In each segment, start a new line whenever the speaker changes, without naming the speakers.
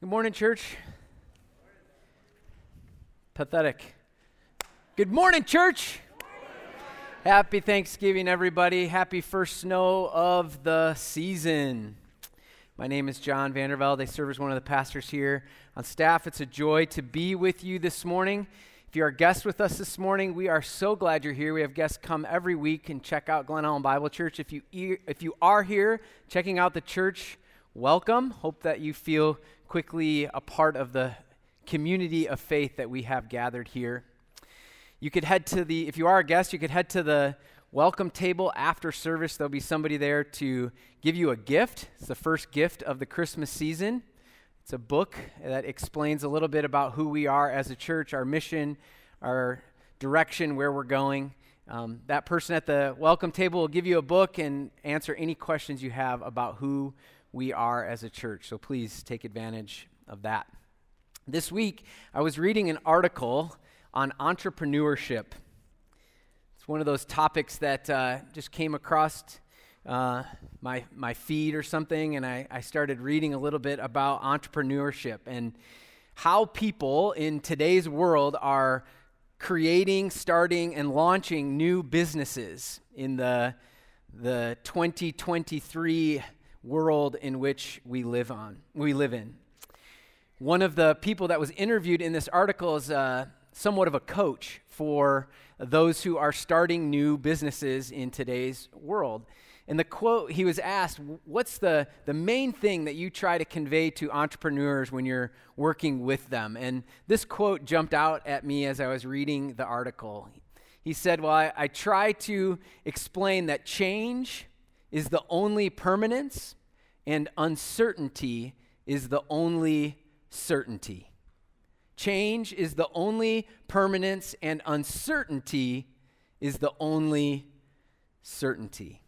Good morning, church. Pathetic. Good morning, church. Happy Thanksgiving, everybody. Happy first snow of the season. My name is John Vandervelde. I serve as one of the pastors here on staff. It's a joy to be with you this morning. If you're a guest with us this morning, we are so glad you're here. We have guests come every week and check out Glen Allen Bible Church. If you, if you are here checking out the church, welcome. Hope that you feel quickly a part of the community of faith that we have gathered here. You could head to the, if you are a guest, you could head to the welcome table after service. There'll be somebody there to give you a gift. It's the first gift of the Christmas season. It's a book that explains a little bit about who we are as a church, our mission, our direction, where we're going. Um, that person at the welcome table will give you a book and answer any questions you have about who we are as a church. So please take advantage of that. This week, I was reading an article on entrepreneurship. It's one of those topics that uh, just came across uh, my, my feed or something, and I, I started reading a little bit about entrepreneurship and how people in today's world are creating, starting, and launching new businesses in the, the 2023 world in which we live on we live in. One of the people that was interviewed in this article is uh, somewhat of a coach for those who are starting new businesses in today's world. And the quote he was asked what's the, the main thing that you try to convey to entrepreneurs when you're working with them? And this quote jumped out at me as i was reading the article. He said well i, I try to explain that change is the only permanence, and uncertainty is the only certainty. Change is the only permanence, and uncertainty is the only certainty.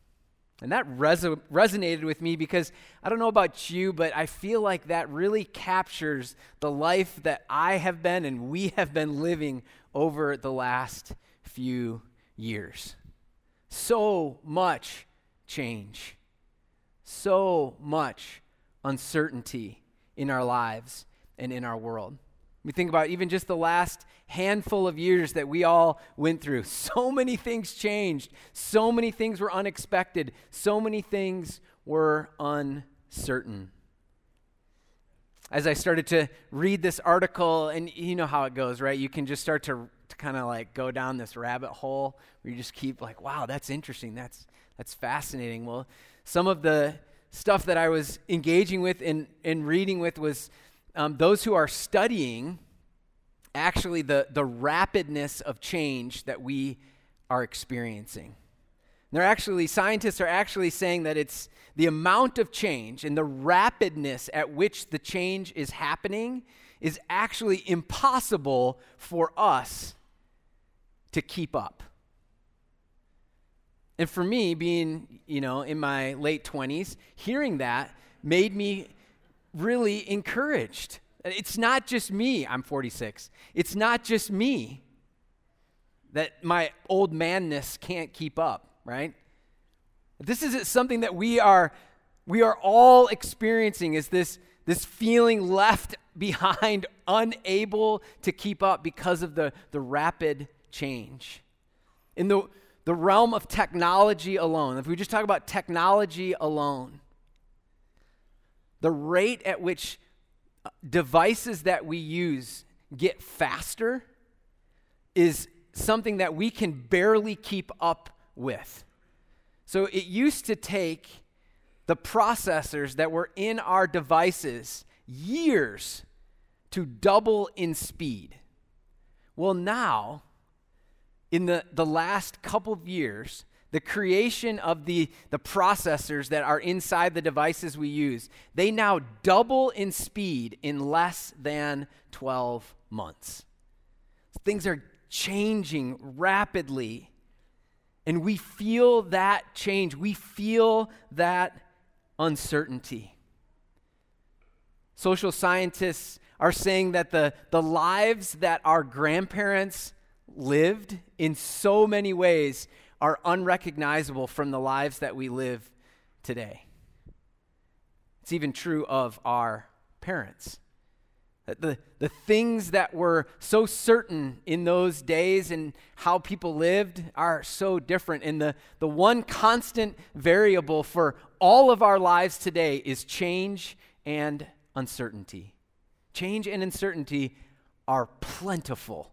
And that res- resonated with me because I don't know about you, but I feel like that really captures the life that I have been and we have been living over the last few years. So much change. So much uncertainty in our lives and in our world. We think about even just the last handful of years that we all went through. So many things changed. So many things were unexpected. So many things were uncertain. As I started to read this article, and you know how it goes, right? You can just start to, to kind of like go down this rabbit hole where you just keep like, wow, that's interesting. That's that's fascinating. Well, some of the stuff that I was engaging with and, and reading with was um, those who are studying actually the, the rapidness of change that we are experiencing. they're actually, scientists are actually saying that it's the amount of change and the rapidness at which the change is happening is actually impossible for us to keep up. And for me, being, you know, in my late 20s, hearing that made me really encouraged. It's not just me, I'm 46. It's not just me that my old manness can't keep up, right? This is something that we are we are all experiencing is this this feeling left behind unable to keep up because of the the rapid change. In the the realm of technology alone, if we just talk about technology alone, the rate at which uh, devices that we use get faster is something that we can barely keep up with. So it used to take the processors that were in our devices years to double in speed. Well, now, in the, the last couple of years, the creation of the, the processors that are inside the devices we use, they now double in speed in less than 12 months. Things are changing rapidly. And we feel that change. We feel that uncertainty. Social scientists are saying that the, the lives that our grandparents lived in so many ways are unrecognizable from the lives that we live today. It's even true of our parents. The, the things that were so certain in those days and how people lived are so different. And the, the one constant variable for all of our lives today is change and uncertainty. Change and uncertainty are plentiful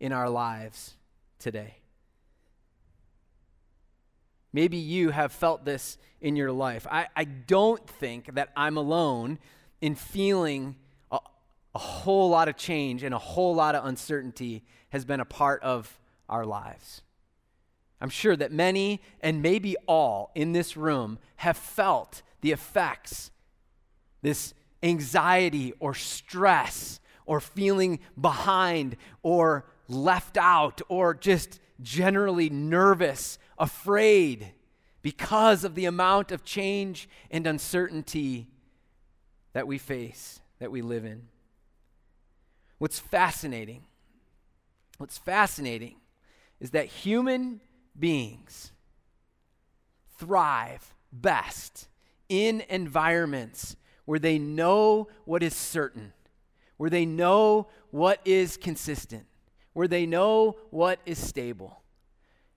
in our lives today. Maybe you have felt this in your life. I, I don't think that I'm alone in feeling a, a whole lot of change and a whole lot of uncertainty has been a part of our lives. I'm sure that many and maybe all in this room have felt the effects, this anxiety or stress or feeling behind or left out or just generally nervous, afraid because of the amount of change and uncertainty that we face, that we live in. What's fascinating, what's fascinating is that human beings thrive best in environments where they know what is certain, where they know what is consistent, where they know what is stable.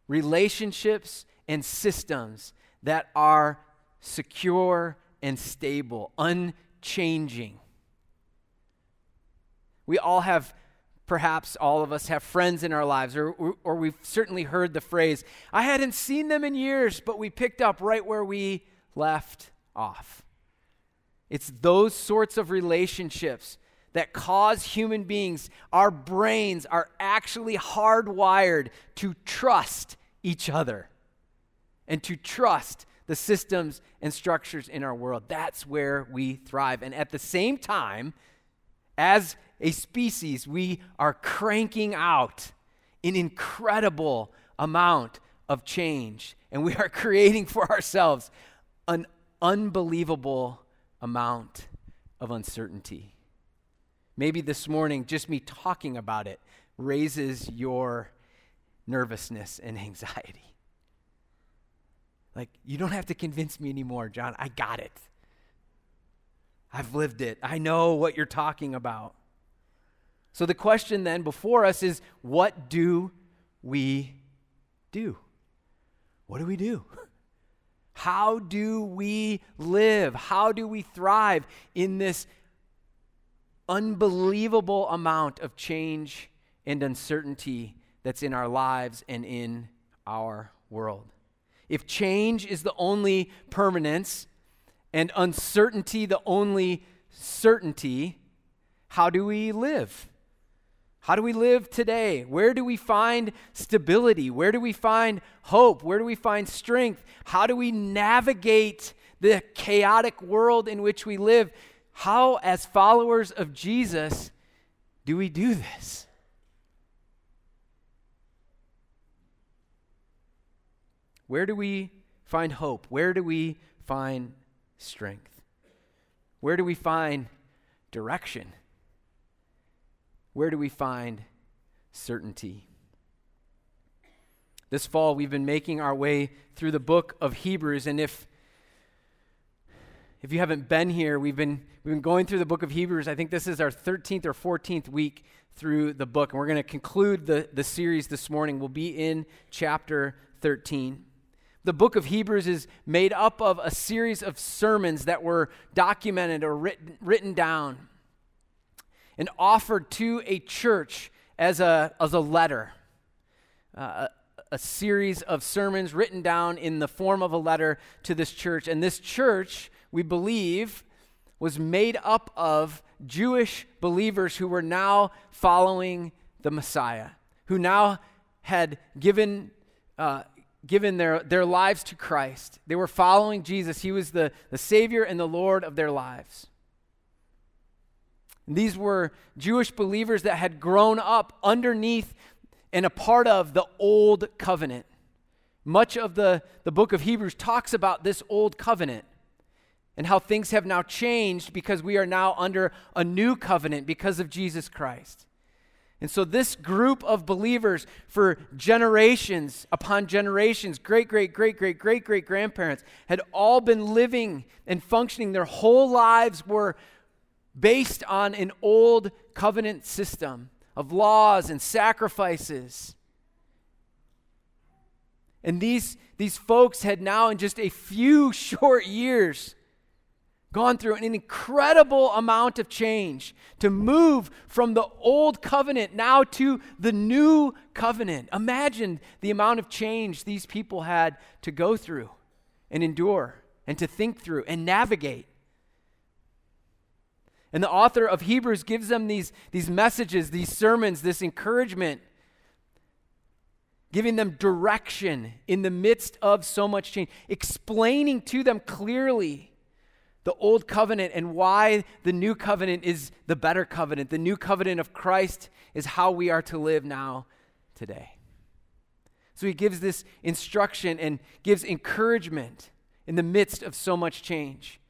Relationships and systems that are secure and stable, unchanging. We all have, perhaps all of us have friends in our lives, or, or we've certainly heard the phrase, I hadn't seen them in years, but we picked up right where we left off. It's those sorts of relationships that cause human beings, our brains are actually hardwired to trust each other and to trust the systems and structures in our world. That's where we thrive. And at the same time, as a species, we are cranking out an incredible amount of change. And we are creating for ourselves an unbelievable amount of uncertainty. Maybe this morning, just me talking about it raises your nervousness and anxiety. Like, you don't have to convince me anymore, John. I got it. I've lived it. I know what you're talking about. So, the question then before us is what do we do? What do we do? How do we live? How do we thrive in this unbelievable amount of change and uncertainty that's in our lives and in our world? If change is the only permanence and uncertainty the only certainty, how do we live? How do we live today? Where do we find stability? Where do we find hope? Where do we find strength? How do we navigate the chaotic world in which we live? How, as followers of Jesus, do we do this? Where do we find hope? Where do we find strength? Where do we find direction? where do we find certainty? This fall, we've been making our way through the book of Hebrews, and if if you haven't been here, we've been we've been going through the book of Hebrews. I think this is our 13th or 14th week through the book, and we're going to conclude the, the series this morning. We'll be in chapter 13. The book of Hebrews is made up of a series of sermons that were documented or written, written down and offered to a church as a, as a letter, uh, a, a series of sermons written down in the form of a letter to this church. And this church, we believe, was made up of Jewish believers who were now following the Messiah, who now had given, uh, given their, their lives to Christ. They were following Jesus. He was the, the Savior and the Lord of their lives. These were Jewish believers that had grown up underneath and a part of the old covenant. Much of the, the book of Hebrews talks about this old covenant and how things have now changed because we are now under a new covenant because of Jesus Christ. And so, this group of believers, for generations upon generations, great, great, great, great, great, great grandparents, had all been living and functioning. Their whole lives were based on an old covenant system of laws and sacrifices. And these, these folks had now, in just a few short years, gone through an incredible amount of change to move from the old covenant now to the new covenant. Imagine the amount of change these people had to go through and endure and to think through and navigate. And the author of Hebrews gives them these, these messages, these sermons, this encouragement, giving them direction in the midst of so much change, explaining to them clearly the old covenant and why the new covenant is the better covenant. The new covenant of Christ is how we are to live now, today. So he gives this instruction and gives encouragement in the midst of so much change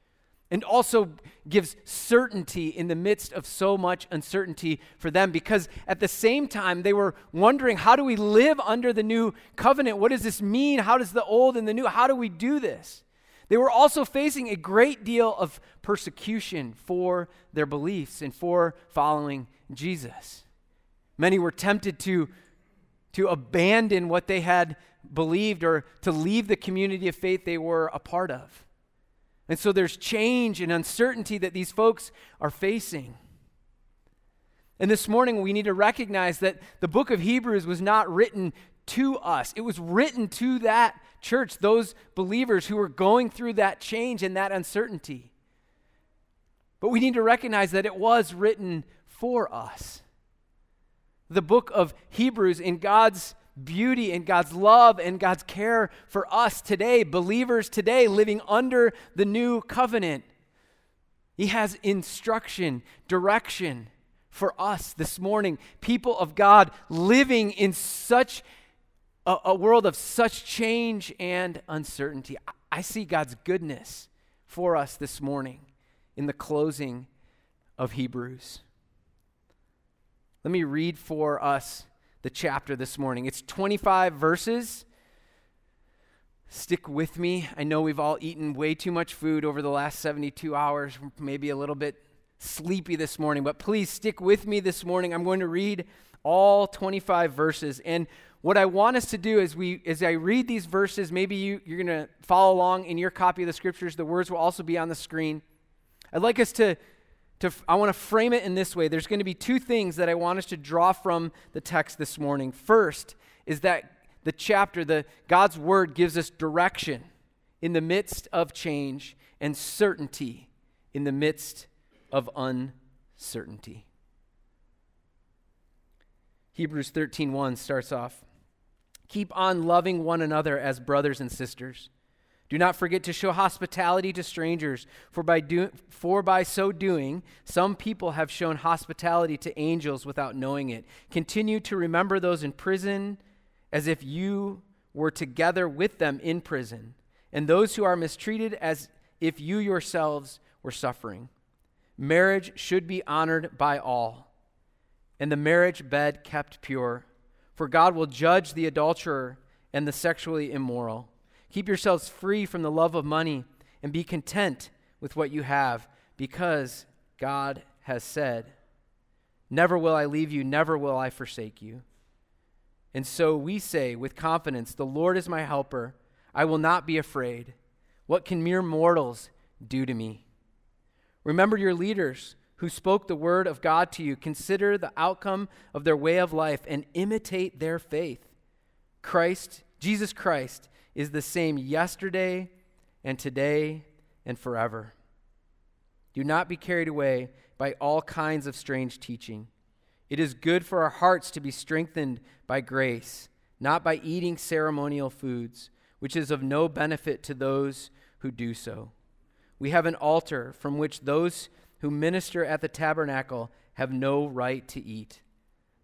and also gives certainty in the midst of so much uncertainty for them because at the same time they were wondering how do we live under the new covenant what does this mean how does the old and the new how do we do this they were also facing a great deal of persecution for their beliefs and for following jesus many were tempted to to abandon what they had believed or to leave the community of faith they were a part of and so there's change and uncertainty that these folks are facing. And this morning, we need to recognize that the book of Hebrews was not written to us, it was written to that church, those believers who were going through that change and that uncertainty. But we need to recognize that it was written for us. The book of Hebrews, in God's beauty and God's love and God's care for us today, believers today living under the new covenant. He has instruction, direction for us this morning, people of God living in such a, a world of such change and uncertainty. I, I see God's goodness for us this morning in the closing of Hebrews. Let me read for us the chapter this morning. It's 25 verses. Stick with me. I know we've all eaten way too much food over the last 72 hours, maybe a little bit sleepy this morning, but please stick with me this morning. I'm going to read all 25 verses. And what I want us to do is we as I read these verses, maybe you, you're going to follow along in your copy of the scriptures. The words will also be on the screen. I'd like us to to, I want to frame it in this way. There's going to be two things that I want us to draw from the text this morning. First is that the chapter, the God's word gives us direction in the midst of change and certainty in the midst of uncertainty. Hebrews 13:1 starts off, "Keep on loving one another as brothers and sisters." Do not forget to show hospitality to strangers, for by, do, for by so doing, some people have shown hospitality to angels without knowing it. Continue to remember those in prison as if you were together with them in prison, and those who are mistreated as if you yourselves were suffering. Marriage should be honored by all, and the marriage bed kept pure, for God will judge the adulterer and the sexually immoral. Keep yourselves free from the love of money and be content with what you have because God has said, Never will I leave you, never will I forsake you. And so we say with confidence, The Lord is my helper. I will not be afraid. What can mere mortals do to me? Remember your leaders who spoke the word of God to you. Consider the outcome of their way of life and imitate their faith. Christ, Jesus Christ, is the same yesterday and today and forever. Do not be carried away by all kinds of strange teaching. It is good for our hearts to be strengthened by grace, not by eating ceremonial foods, which is of no benefit to those who do so. We have an altar from which those who minister at the tabernacle have no right to eat.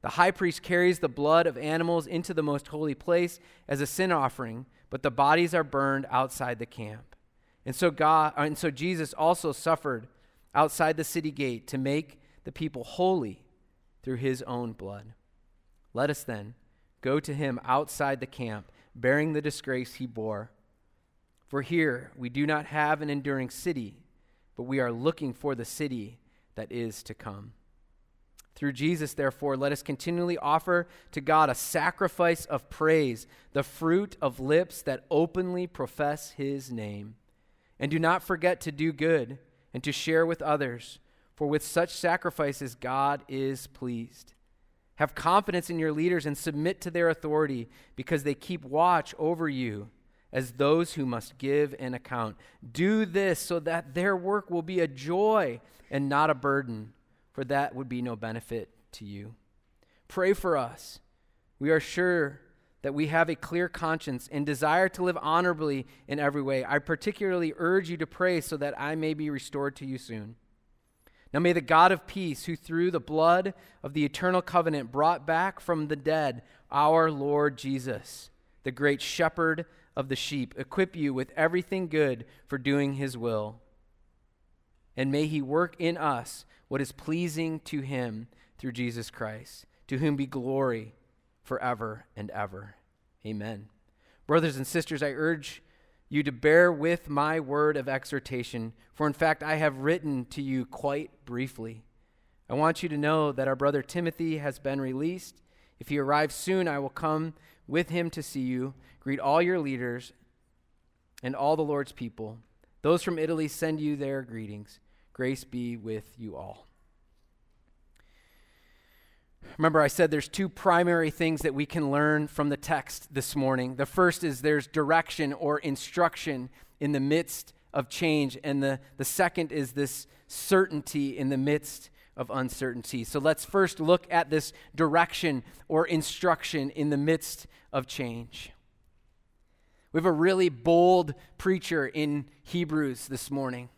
The high priest carries the blood of animals into the most holy place as a sin offering but the bodies are burned outside the camp. And so God uh, and so Jesus also suffered outside the city gate to make the people holy through his own blood. Let us then go to him outside the camp, bearing the disgrace he bore. For here we do not have an enduring city, but we are looking for the city that is to come. Through Jesus, therefore, let us continually offer to God a sacrifice of praise, the fruit of lips that openly profess his name. And do not forget to do good and to share with others, for with such sacrifices God is pleased. Have confidence in your leaders and submit to their authority, because they keep watch over you as those who must give an account. Do this so that their work will be a joy and not a burden, for that would be no benefit to you. Pray for us. We are sure that we have a clear conscience and desire to live honorably in every way. I particularly urge you to pray so that I may be restored to you soon. Now may the God of peace, who through the blood of the eternal covenant brought back from the dead our Lord Jesus, the great shepherd of the sheep, equip you with everything good for doing his will. And may he work in us what is pleasing to him through Jesus Christ, to whom be glory forever and ever. Amen. Brothers and sisters, I urge you to bear with my word of exhortation, for in fact I have written to you quite briefly. I want you to know that our brother Timothy has been released. If he arrives soon, I will come with him to see you. Greet all your leaders and all the Lord's people. Those from Italy send you their greetings. Grace be with you all. Remember, I said there's two primary things that we can learn from the text this morning. The first is there's direction or instruction in the midst of change, and the, the second is this certainty in the midst of uncertainty. So let's first look at this direction or instruction in the midst of change. We have a really bold preacher in Hebrews this morning.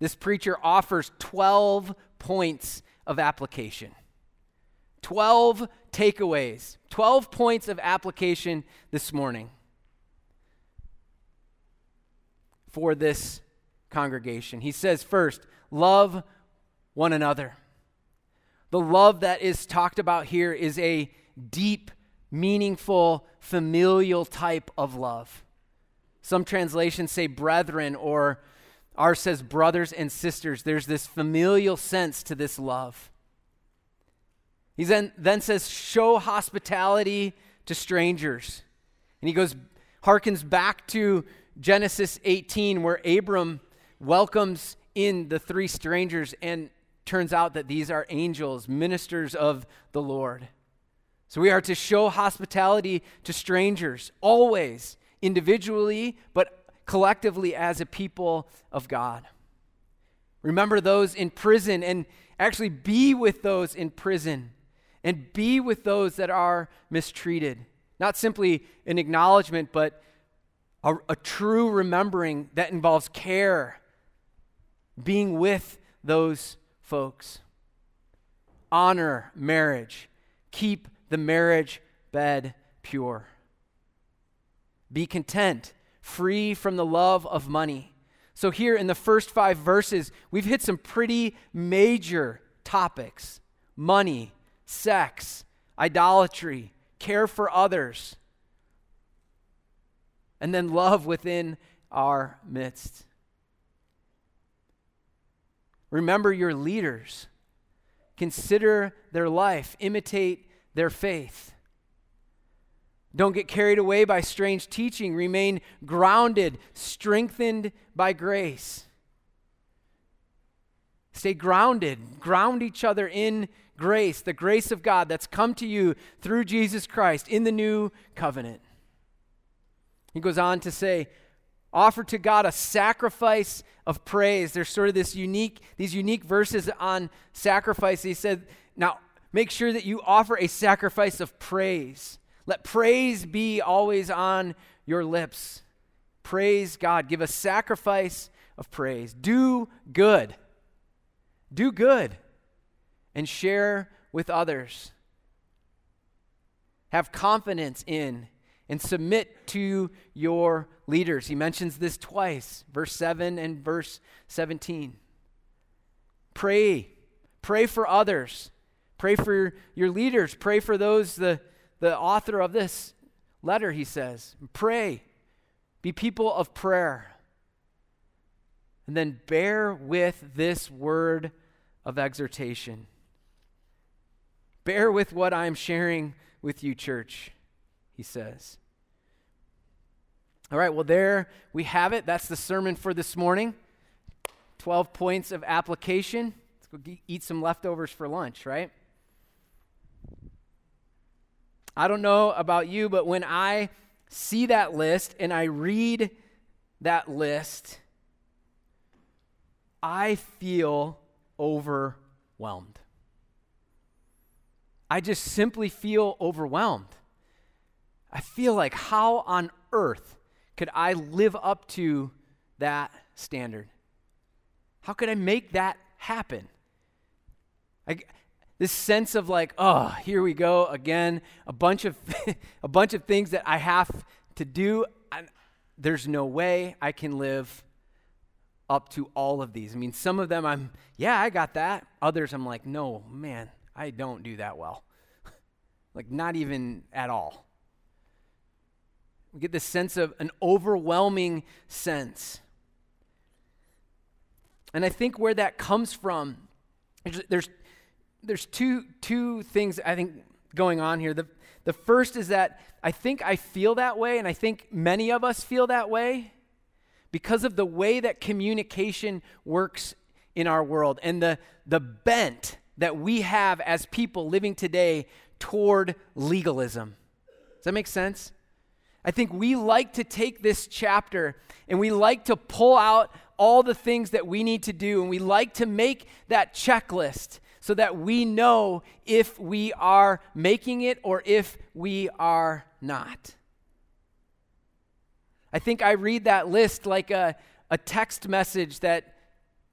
This preacher offers 12 points of application. 12 takeaways, 12 points of application this morning for this congregation. He says, first, love one another. The love that is talked about here is a deep, meaningful, familial type of love. Some translations say brethren, or ours says brothers and sisters. There's this familial sense to this love. He then, then says, show hospitality to strangers. And he goes, harkens back to Genesis 18, where Abram welcomes in the three strangers and turns out that these are angels, ministers of the Lord. So we are to show hospitality to strangers, always, individually, but collectively as a people of God. Remember those in prison and actually be with those in prison and be with those that are mistreated. Not simply an acknowledgement, but a, a true remembering that involves care, being with those folks. Honor marriage. Keep the marriage bed pure. Be content, free from the love of money. So, here in the first five verses, we've hit some pretty major topics money, sex, idolatry, care for others, and then love within our midst. Remember your leaders. Consider their life, imitate their faith. Don't get carried away by strange teaching. Remain grounded, strengthened by grace. Stay grounded. Ground each other in grace, the grace of God that's come to you through Jesus Christ in the new covenant. He goes on to say, offer to God a sacrifice of praise. There's sort of this unique, these unique verses on sacrifice. He said, now make sure that you offer a sacrifice of praise. Let praise be always on your lips. Praise God. Give a sacrifice of praise. Do good. Do good and share with others. Have confidence in and submit to your leaders. He mentions this twice, verse 7 and verse 17. Pray. Pray for others. Pray for your leaders. Pray for those, the, the author of this letter, he says. Pray. Be people of prayer. And then bear with this word of exhortation. Bear with what I'm sharing with you, church, he says. All right, well, there we have it. That's the sermon for this morning. 12 points of application. Let's go eat some leftovers for lunch, right? I don't know about you, but when I see that list and I read that list, I feel overwhelmed. I just simply feel overwhelmed. I feel like, how on earth could I live up to that standard? How could I make that happen? I, this sense of like, oh, here we go again, a bunch of a bunch of things that I have to do. And there's no way I can live up to all of these. I mean, some of them I'm, yeah, I got that. Others I'm like, no, man, I don't do that well. like, not even at all. We get this sense of an overwhelming sense. And I think where that comes from, there's, there's two, two things I think going on here. The, the first is that I think I feel that way, and I think many of us feel that way because of the way that communication works in our world and the, the bent that we have as people living today toward legalism. Does that make sense? I think we like to take this chapter and we like to pull out all the things that we need to do, and we like to make that checklist so that we know if we are making it or if we are not. I think I read that list like a, a text message that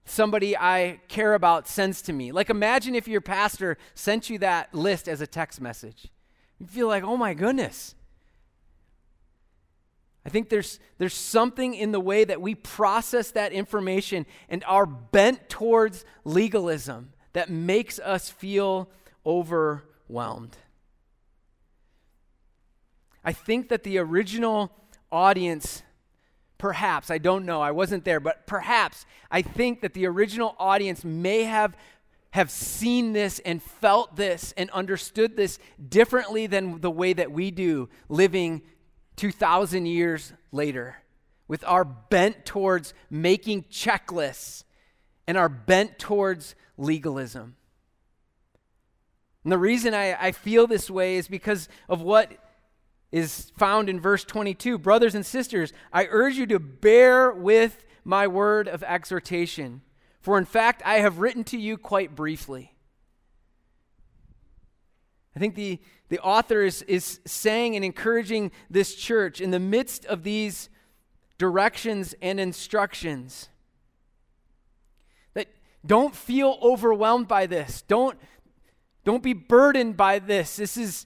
somebody I care about sends to me. Like, imagine if your pastor sent you that list as a text message. You feel like, oh my goodness. I think there's, there's something in the way that we process that information and are bent towards legalism that makes us feel overwhelmed. I think that the original audience, perhaps, I don't know, I wasn't there, but perhaps I think that the original audience may have have seen this and felt this and understood this differently than the way that we do living 2,000 years later, with our bent towards making checklists and our bent towards legalism. And the reason I, I feel this way is because of what is found in verse 22. Brothers and sisters, I urge you to bear with my word of exhortation, for in fact I have written to you quite briefly. I think the, the author is, is saying and encouraging this church in the midst of these directions and instructions that don't feel overwhelmed by this. Don't, don't be burdened by this. This is,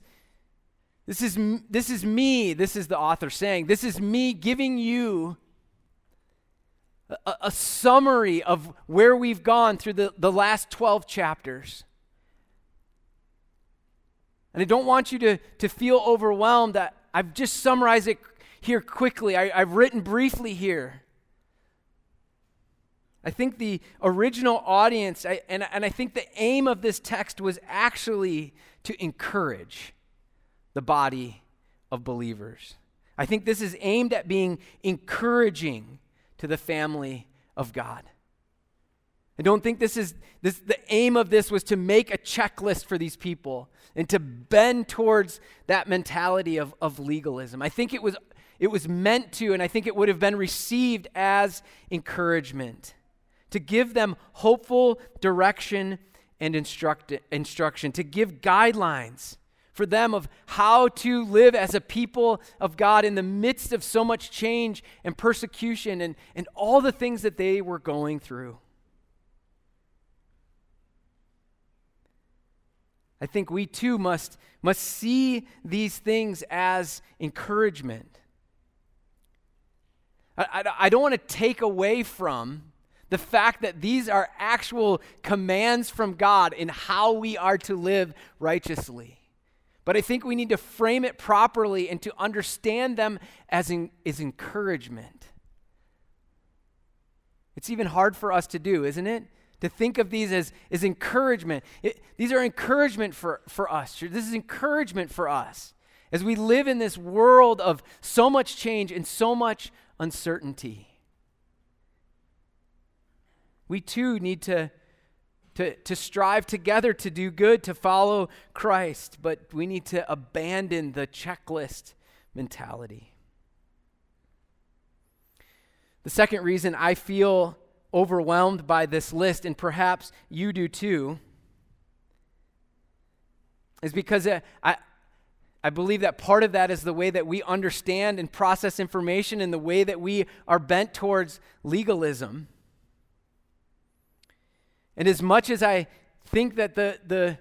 this, is, this is me, this is the author saying. This is me giving you a, a summary of where we've gone through the, the last 12 chapters. And I don't want you to, to feel overwhelmed that I've just summarized it here quickly. I, I've written briefly here. I think the original audience, I, and, and I think the aim of this text was actually to encourage the body of believers. I think this is aimed at being encouraging to the family of God. I don't think this is this the aim of this was to make a checklist for these people and to bend towards that mentality of, of legalism. I think it was it was meant to, and I think it would have been received as encouragement to give them hopeful direction and instruct, instruction, to give guidelines for them of how to live as a people of God in the midst of so much change and persecution and, and all the things that they were going through. I think we too must, must see these things as encouragement. I, I, I don't want to take away from the fact that these are actual commands from God in how we are to live righteously. But I think we need to frame it properly and to understand them as, in, as encouragement. It's even hard for us to do, isn't it? To think of these as, as encouragement. It, these are encouragement for, for us. This is encouragement for us as we live in this world of so much change and so much uncertainty. We too need to, to, to strive together to do good, to follow Christ, but we need to abandon the checklist mentality. The second reason I feel overwhelmed by this list, and perhaps you do too, is because uh, I, I believe that part of that is the way that we understand and process information and the way that we are bent towards legalism. And as much as I think that the, the,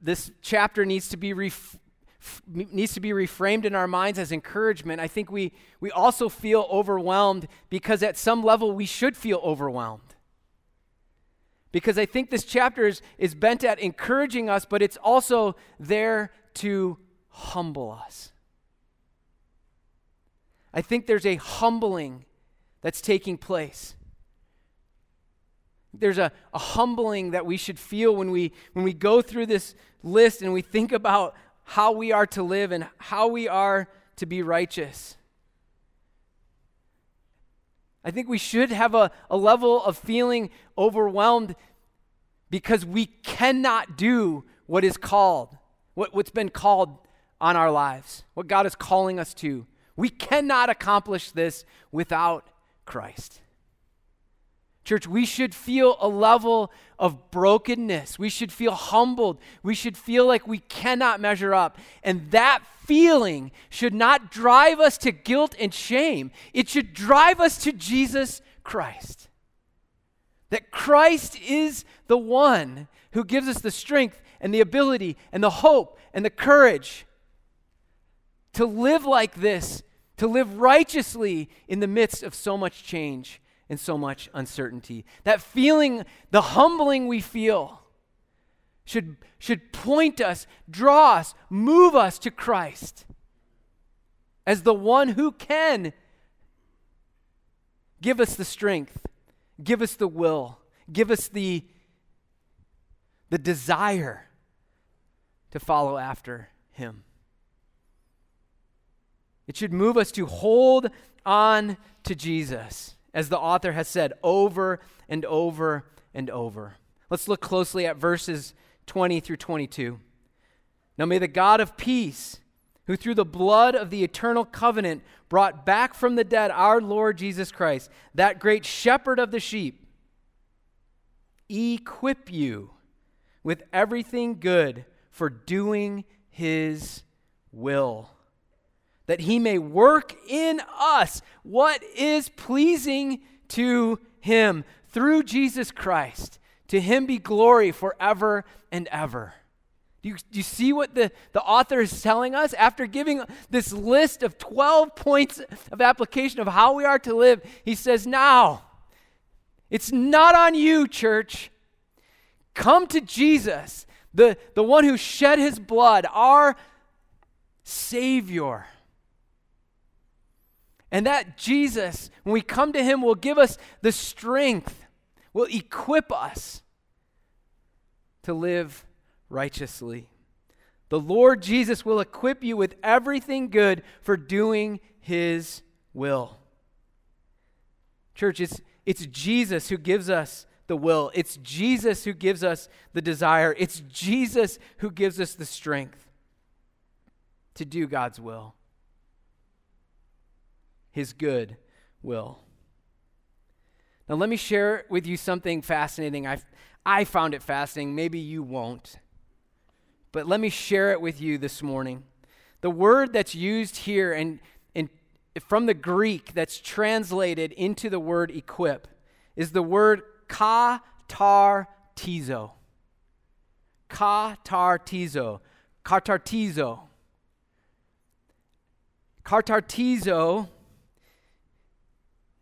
this chapter needs to be ref, needs to be reframed in our minds as encouragement, I think we, we also feel overwhelmed because at some level we should feel overwhelmed. Because I think this chapter is, is bent at encouraging us, but it's also there to humble us. I think there's a humbling that's taking place. There's a, a humbling that we should feel when we, when we go through this list and we think about how we are to live and how we are to be righteous. I think we should have a, a level of feeling overwhelmed because we cannot do what is called, what, what's been called on our lives, what God is calling us to. We cannot accomplish this without Christ. Church, we should feel a level of brokenness. We should feel humbled. We should feel like we cannot measure up. And that feeling should not drive us to guilt and shame, it should drive us to Jesus Christ. That Christ is the one who gives us the strength and the ability and the hope and the courage to live like this, to live righteously in the midst of so much change and so much uncertainty. That feeling, the humbling we feel, should, should point us, draw us, move us to Christ as the one who can give us the strength, give us the will, give us the, the desire to follow after Him. It should move us to hold on to Jesus, as the author has said over and over and over. Let's look closely at verses 20 through 22. Now may the God of peace, who through the blood of the eternal covenant brought back from the dead our Lord Jesus Christ, that great shepherd of the sheep, equip you with everything good for doing his will that he may work in us what is pleasing to him through Jesus Christ. To him be glory forever and ever. Do you, do you see what the, the author is telling us? After giving this list of 12 points of application of how we are to live, he says, Now, it's not on you, church. Come to Jesus, the, the one who shed his blood, our Savior. And that Jesus, when we come to him, will give us the strength, will equip us to live righteously. The Lord Jesus will equip you with everything good for doing his will. Church, it's, it's Jesus who gives us the will, it's Jesus who gives us the desire, it's Jesus who gives us the strength to do God's will his good will. Now, let me share with you something fascinating. I, I found it fascinating. Maybe you won't. But let me share it with you this morning. The word that's used here and, and from the Greek that's translated into the word equip is the word katartizo. Katartizo. Katartizo. Katartizo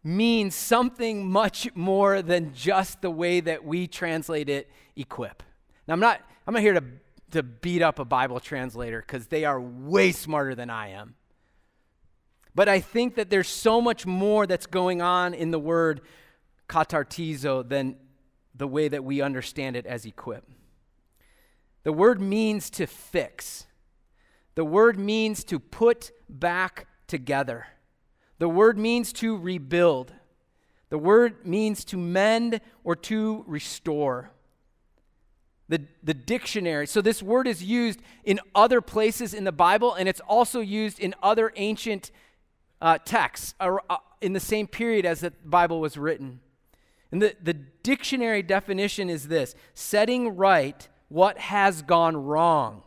means something much more than just the way that we translate it equip. Now I'm not I'm not here to to beat up a Bible translator cuz they are way smarter than I am. But I think that there's so much more that's going on in the word katartizo than the way that we understand it as equip. The word means to fix. The word means to put back together. The word means to rebuild. The word means to mend or to restore. The, the dictionary, so this word is used in other places in the Bible, and it's also used in other ancient uh, texts uh, in the same period as the Bible was written. And the, the dictionary definition is this setting right what has gone wrong,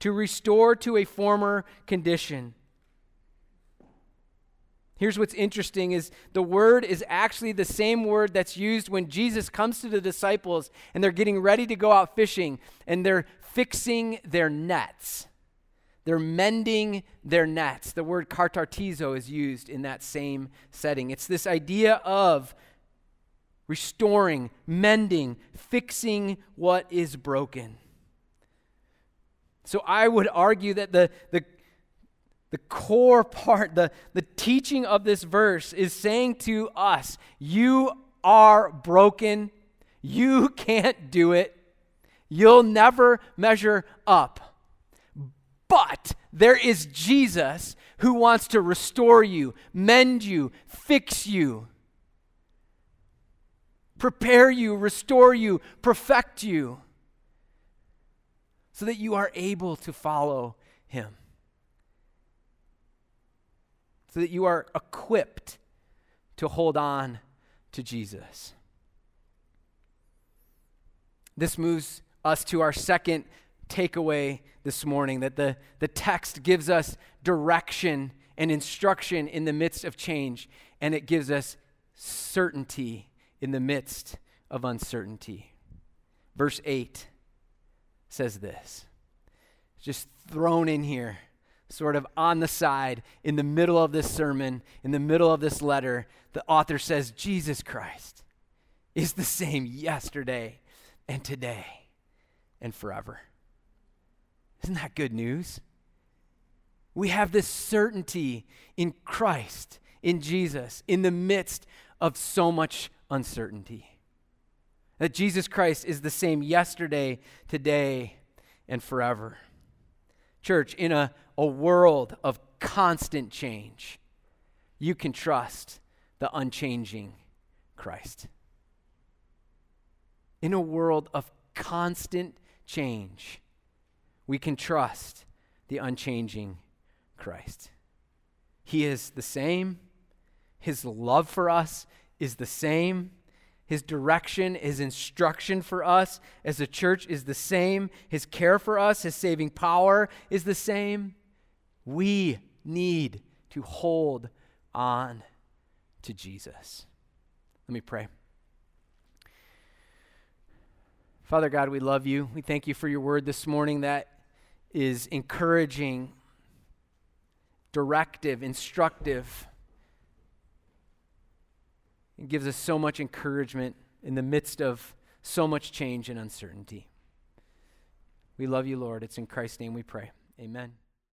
to restore to a former condition. Here's what's interesting is the word is actually the same word that's used when Jesus comes to the disciples and they're getting ready to go out fishing and they're fixing their nets. They're mending their nets. The word katartizo is used in that same setting. It's this idea of restoring, mending, fixing what is broken. So I would argue that the, the, the core part, the, the teaching of this verse is saying to us, You are broken. You can't do it. You'll never measure up. But there is Jesus who wants to restore you, mend you, fix you, prepare you, restore you, perfect you, so that you are able to follow him so that you are equipped to hold on to Jesus. This moves us to our second takeaway this morning that the, the text gives us direction and instruction in the midst of change, and it gives us certainty in the midst of uncertainty. Verse 8 says this, just thrown in here sort of on the side in the middle of this sermon, in the middle of this letter, the author says, Jesus Christ is the same yesterday and today and forever. Isn't that good news? We have this certainty in Christ, in Jesus, in the midst of so much uncertainty. That Jesus Christ is the same yesterday, today, and forever. Church, in a, a world of constant change, you can trust the unchanging Christ. In a world of constant change, we can trust the unchanging Christ. He is the same. His love for us is the same. His direction, His instruction for us as a church is the same. His care for us, His saving power is the same. We need to hold on to Jesus. Let me pray. Father God, we love you. We thank you for your word this morning that is encouraging, directive, instructive it gives us so much encouragement in the midst of so much change and uncertainty. We love you, Lord. It's in Christ's name we pray. Amen.